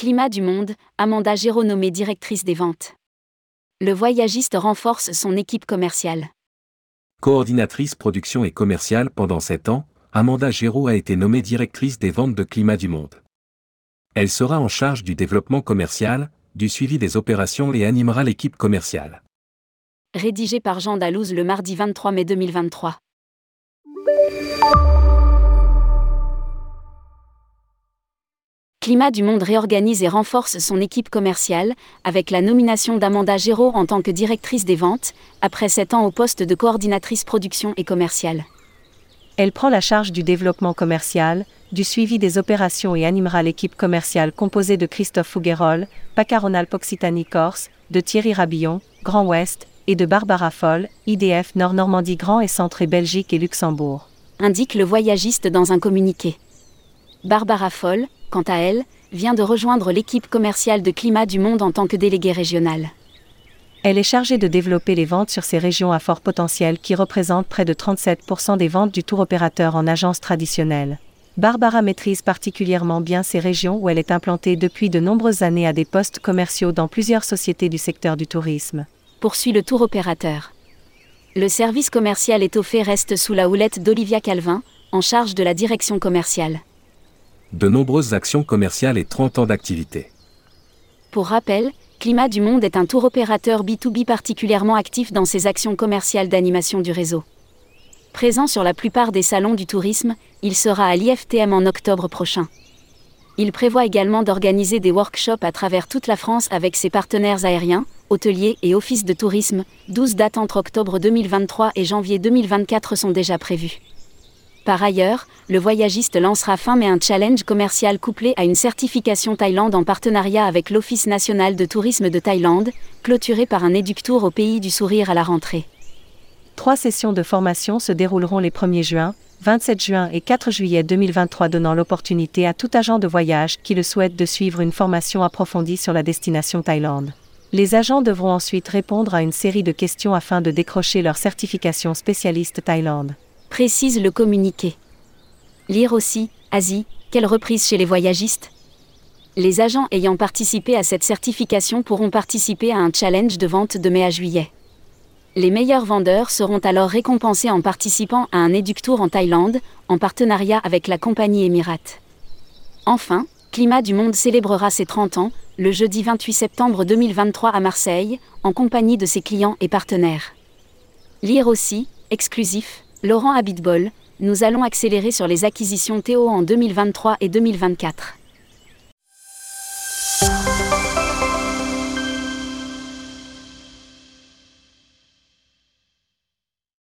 Climat du monde, Amanda Géraud nommée directrice des ventes. Le voyagiste renforce son équipe commerciale. Coordinatrice production et commerciale pendant 7 ans, Amanda Géraud a été nommée directrice des ventes de Climat du monde. Elle sera en charge du développement commercial, du suivi des opérations et animera l'équipe commerciale. Rédigé par Jean Dalouse le mardi 23 mai 2023. Climat du Monde réorganise et renforce son équipe commerciale, avec la nomination d'Amanda Géraud en tant que directrice des ventes, après 7 ans au poste de coordinatrice production et commerciale. Elle prend la charge du développement commercial, du suivi des opérations et animera l'équipe commerciale composée de Christophe Fouguerolles, Pacaronal Poxitanie Corse, de Thierry Rabillon, Grand Ouest, et de Barbara Foll, IDF Nord-Normandie Grand et Centre et Belgique et Luxembourg. Indique le voyagiste dans un communiqué. Barbara Foll, quant à elle, vient de rejoindre l'équipe commerciale de Climat du Monde en tant que déléguée régionale. Elle est chargée de développer les ventes sur ces régions à fort potentiel qui représentent près de 37% des ventes du tour opérateur en agence traditionnelle. Barbara maîtrise particulièrement bien ces régions où elle est implantée depuis de nombreuses années à des postes commerciaux dans plusieurs sociétés du secteur du tourisme. Poursuit le tour opérateur. Le service commercial étoffé reste sous la houlette d'Olivia Calvin, en charge de la direction commerciale de nombreuses actions commerciales et 30 ans d'activité. Pour rappel, Climat du Monde est un tour opérateur B2B particulièrement actif dans ses actions commerciales d'animation du réseau. Présent sur la plupart des salons du tourisme, il sera à l'IFTM en octobre prochain. Il prévoit également d'organiser des workshops à travers toute la France avec ses partenaires aériens, hôteliers et offices de tourisme. 12 dates entre octobre 2023 et janvier 2024 sont déjà prévues. Par ailleurs, le voyagiste lancera fin mai un challenge commercial couplé à une certification Thaïlande en partenariat avec l'Office national de tourisme de Thaïlande, clôturé par un éductour au pays du sourire à la rentrée. Trois sessions de formation se dérouleront les 1er juin, 27 juin et 4 juillet 2023 donnant l'opportunité à tout agent de voyage qui le souhaite de suivre une formation approfondie sur la destination Thaïlande. Les agents devront ensuite répondre à une série de questions afin de décrocher leur certification spécialiste Thaïlande précise le communiqué. Lire aussi, Asie, quelle reprise chez les voyagistes? Les agents ayant participé à cette certification pourront participer à un challenge de vente de mai à juillet. Les meilleurs vendeurs seront alors récompensés en participant à un éductour en Thaïlande, en partenariat avec la compagnie Emirates. Enfin, Climat du Monde célébrera ses 30 ans, le jeudi 28 septembre 2023 à Marseille, en compagnie de ses clients et partenaires. Lire aussi, exclusif, Laurent Habitbol, nous allons accélérer sur les acquisitions Théo en 2023 et 2024.